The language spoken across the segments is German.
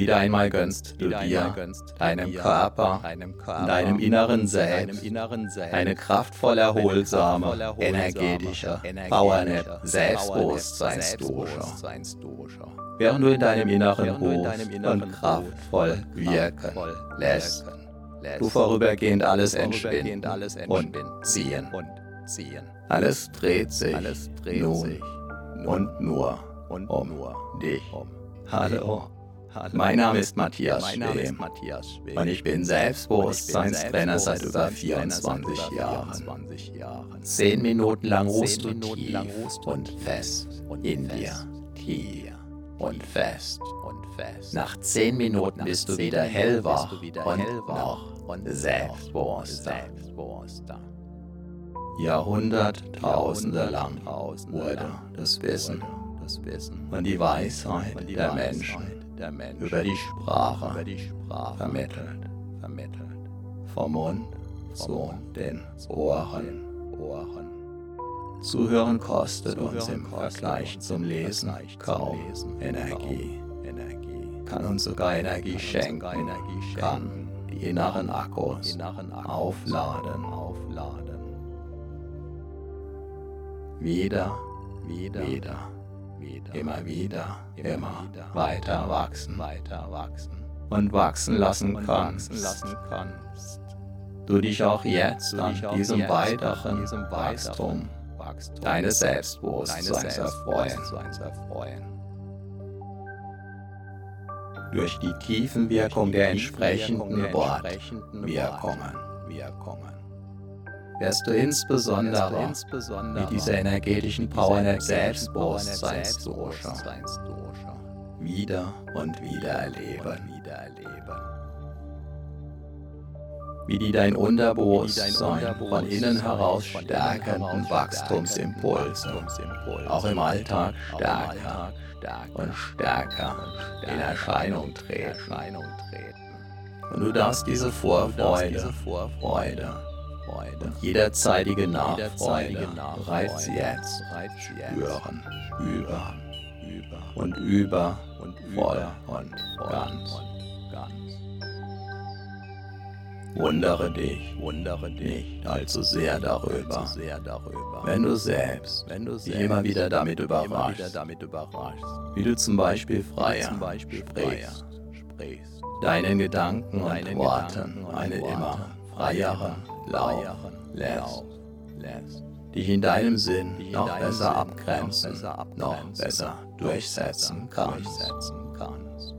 Wieder einmal gönnst du dir, deinem Körper, deinem inneren Selbst, eine kraftvoll erholsame, energetische, Powernap Selbstbewusstseinsdusche. Während du in deinem Inneren ruhst und kraftvoll wirken lässt, du vorübergehend alles entspinnen und ziehen. Alles dreht sich nun und nur um dich. Hallo. Mein Name ist Matthias Schwem und ich bin Selbstbewusstseinstrainer seit über 24 Jahren. Zehn Minuten lang ruhst du tief und fest in dir. Tief und fest. Nach zehn Minuten bist du wieder hellwach und noch selbstbewusster. Jahrhunderttausende lang wurde das Wissen und die Weisheit der Menschen der Mensch über die Sprache, über die Sprache vermittelt, vermittelt. Vom Mund zu den Ohren. Ohren. Zuhören kostet Zuhören uns im Vergleich zum Lesen kaum Energie. Energie. Kann uns sogar Energie schenken, kann die inneren Akkus aufladen. aufladen. Wieder, wieder, wieder wieder, immer wieder, immer, weiter wachsen, weiter wachsen und wachsen lassen kannst. Lassen kannst. Du dich auch jetzt an diesem weiteren Wachstum, deines Selbstbewusstseins erfreuen. Durch die Tiefenwirkung der entsprechenden Wortwirkungen wirst du insbesondere, mit dieser energetischen Power der Selbstbewusstseinsdosha wieder und wieder erleben. Wie die dein Unterbewusstsein von innen heraus stärkenden Wachstumsimpulse auch im Alltag stärker und stärker in Erscheinung treten. Und du darfst diese Vorfreude, Freude, Freude. Und jederzeitige Nachfreude bereits jetzt. Spüren, über, und über. Und voll und ganz. Wundere dich, wundere dich nicht allzu sehr darüber, wenn du selbst, wenn du dich immer wieder damit überraschst, wie du zum Beispiel freier sprichst, deinen Gedanken und Worten eine immer freiere laufen lässt, dich in deinem Sinn noch besser abgrenzen, noch besser durchsetzen kannst.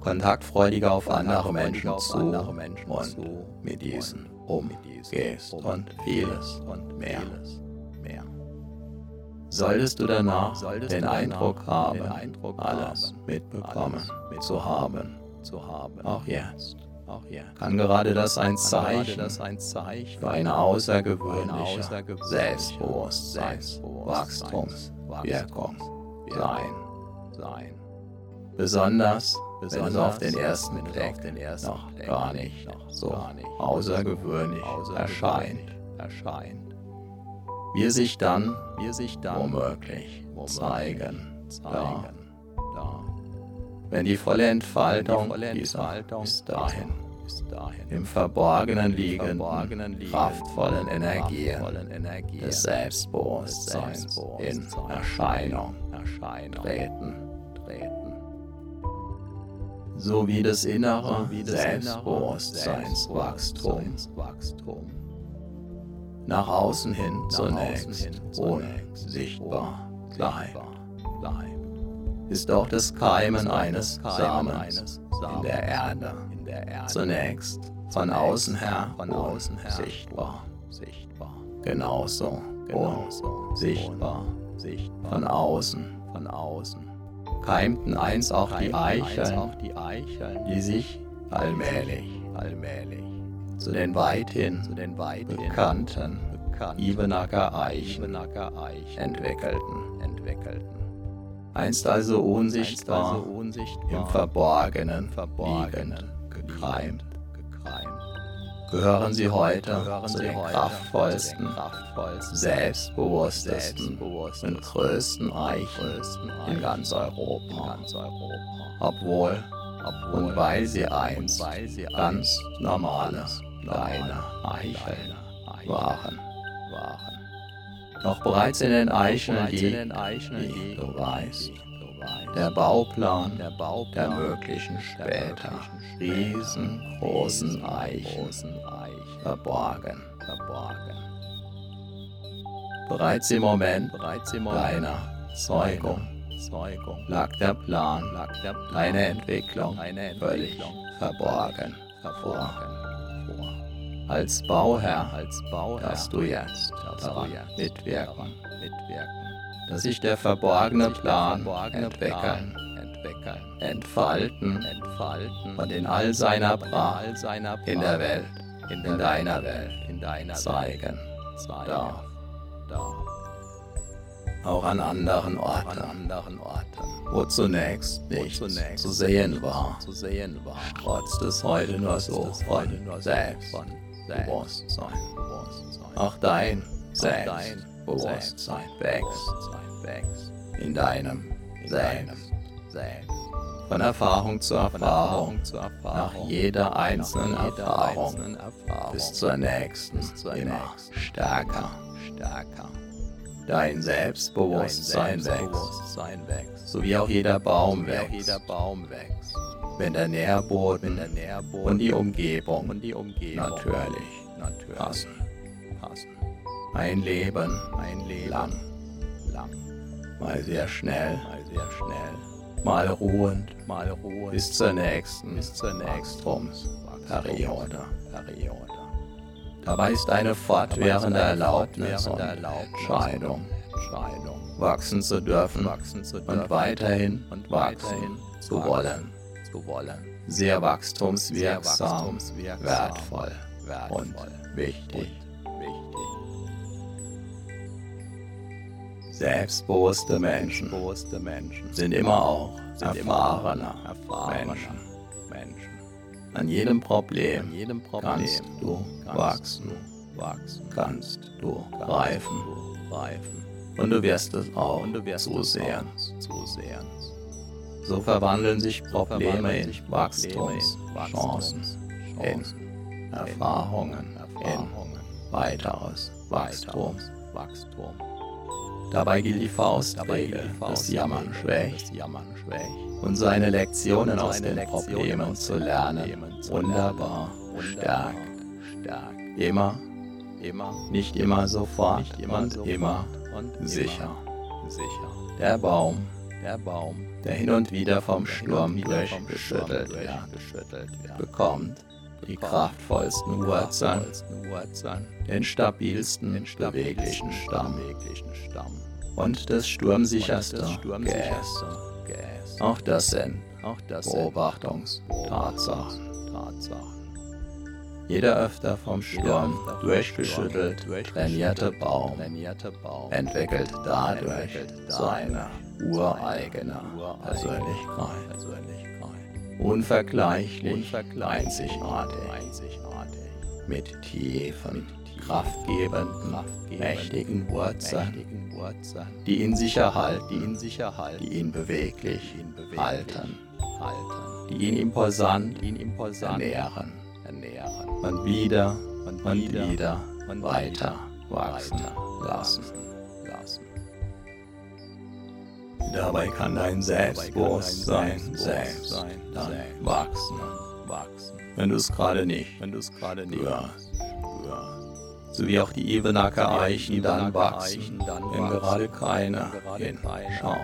Kontaktfreudiger auf andere Menschen zu und mit diesen umgehst und vieles und mehr. Solltest du danach den Eindruck haben, alles mitbekommen zu haben, auch jetzt kann gerade das ein Zeichen für eine außergewöhnliche Selbstbewusstseinswachstumswirkung sein. Besonders, wenn es auf den ersten Blick noch gar nicht so außergewöhnlich erscheint. Wir sich dann womöglich zeigen. darf wenn die volle Entfaltung dieser bis dahin im Verborgenen liegenden, kraftvollen Energien des Selbstbewusstseins in Erscheinung treten. So wie das innere Selbstbewusstseinswachstum. Nach außen hin zunächst unsichtbar bleibt ist auch das Keimen eines Samens in der Erde zunächst von außen her sichtbar. Genauso, sichtbar von außen. Keimten einst auch die Eicheln, die sich allmählich, zu den weithin bekannten Ibenacker Eichen entwickelten einst also unsichtbar, einst also unsichtbar im Verborgenen, Verborgenen gekreimt. Gehören sie heute gehören zu den kraftvollsten, kraftvollsten selbstbewusstesten und größten Eichen in ganz Europa. Obwohl und weil sie einst ganz normale kleine Eicheln waren. Doch bereits in den Eicheln liegt, wie du weißt, der Bauplan der möglichen später riesengroßen Eichen verborgen. Bereits im Moment deiner Zeugung lag der Plan, deine Entwicklung völlig verborgen. vor. Als Bauherr, dass du jetzt daran mitwirken, dass sich der verborgene Plan entwickeln, entfalten. Und in all seiner Pracht. in der Welt, in deiner Welt. Zeigen. Darf. Auch an anderen Orten, wo zunächst nichts zu sehen war, trotz des heute nur so von Selbstbewusstsein. Auch dein Selbstbewusstsein wächst in deinem Selbst. Von Erfahrung zu Erfahrung, nach jeder einzelnen Erfahrung. bis zur nächsten, immer stärker. Dein Selbstbewusstsein wächst, so wie auch jeder Baum wächst. Wenn der Nährboden und die Umgebung. Natürlich. Passen. Ein Leben, ein Leben. Lang, lang, mal sehr schnell, mal sehr schnell, mal ruhend, mal ruhend, bis zur nächsten, bis zur nächsten Periode, Periode. Dabei ist eine fortwährende Erlaubnis und Entscheidung, wachsen zu dürfen und weiterhin und wachsen zu wollen, sehr wachstumswirksam, wertvoll und wichtig. Selbstbewusste Menschen sind immer auch erfahrene Menschen. An jedem Problem kannst du wachsen, kannst du reifen, und du wirst es auch zu sehen. So verwandeln sich Probleme in Wachstumschancen, in Erfahrungen, in weiteres Wachstum. Dabei gilt die Faustregel, das Jammern schwächt und seine Lektionen aus den Problemen zu lernen, wunderbar stärkt. Immer, nicht immer sofort und immer sicher. Der Baum, der hin und wieder vom Sturm durchgeschüttelt wird, bekommt die kraftvollsten Wurzeln, den stabilsten, beweglichen Stamm und das sturmsicherste Geäst. Auch das sind Beobachtungstatsachen. Jeder öfter vom Sturm durchgeschüttelt trainierte Baum entwickelt dadurch seine ureigene Persönlichkeit. Unvergleichlich, einzigartig, mit tiefen, kraftgebenden, mächtigen Wurzeln, die ihn sicher halten, die ihn beweglich halten, die ihn imposant ernähren und wieder und wieder weiter wachsen lassen. Dabei kann dein Selbstbewusstsein selbst dann wachsen, wenn du es gerade nicht hörst. So wie auch die Ebenacker Eichen dann wachsen, wenn gerade keiner hinschaut.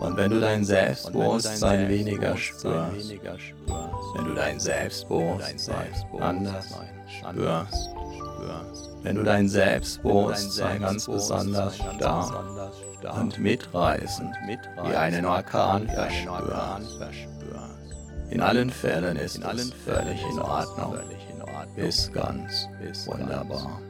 Und wenn du dein Selbstbewusstsein weniger spürst, wenn du dein Selbstbewusstsein anders spürst, wenn du dein Selbstbewusstsein ganz besonders stark und mitreißend wie einen Orkan verspürst. In allen Fällen ist es völlig in Ordnung, ist ganz wunderbar.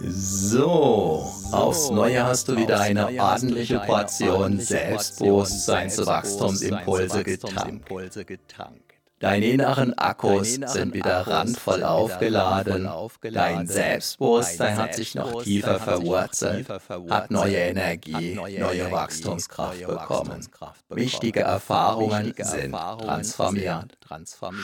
So, aufs Neue hast du wieder eine ordentliche Portion Selbstbewusstseinswachstumsimpulse getankt. Deine inneren Akkus sind wieder randvoll aufgeladen. Dein Selbstbewusstsein hat sich noch tiefer verwurzelt, hat neue Energie, neue Wachstumskraft bekommen. Wichtige Erfahrungen sind transformiert.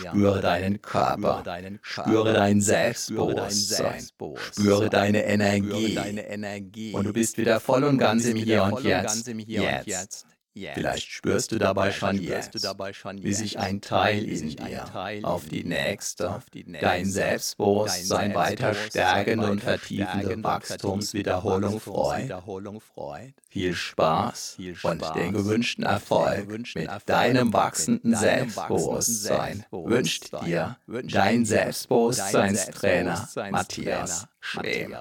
Spüre deinen Körper, spüre dein Selbstbewusstsein, spüre deine Energie. Und du bist wieder voll und ganz im Hier und Jetzt. Jetzt. Vielleicht spürst du dabei schon jetzt, wie sich ein Teil in dir auf die nächste, dein Selbstbewusstsein weiter stärkende und vertiefende Wachstumswiederholung freut. Viel Spaß und den gewünschten Erfolg mit deinem wachsenden Selbstbewusstsein wünscht dir dein Selbstbewusstseinstrainer Matthias Schwem.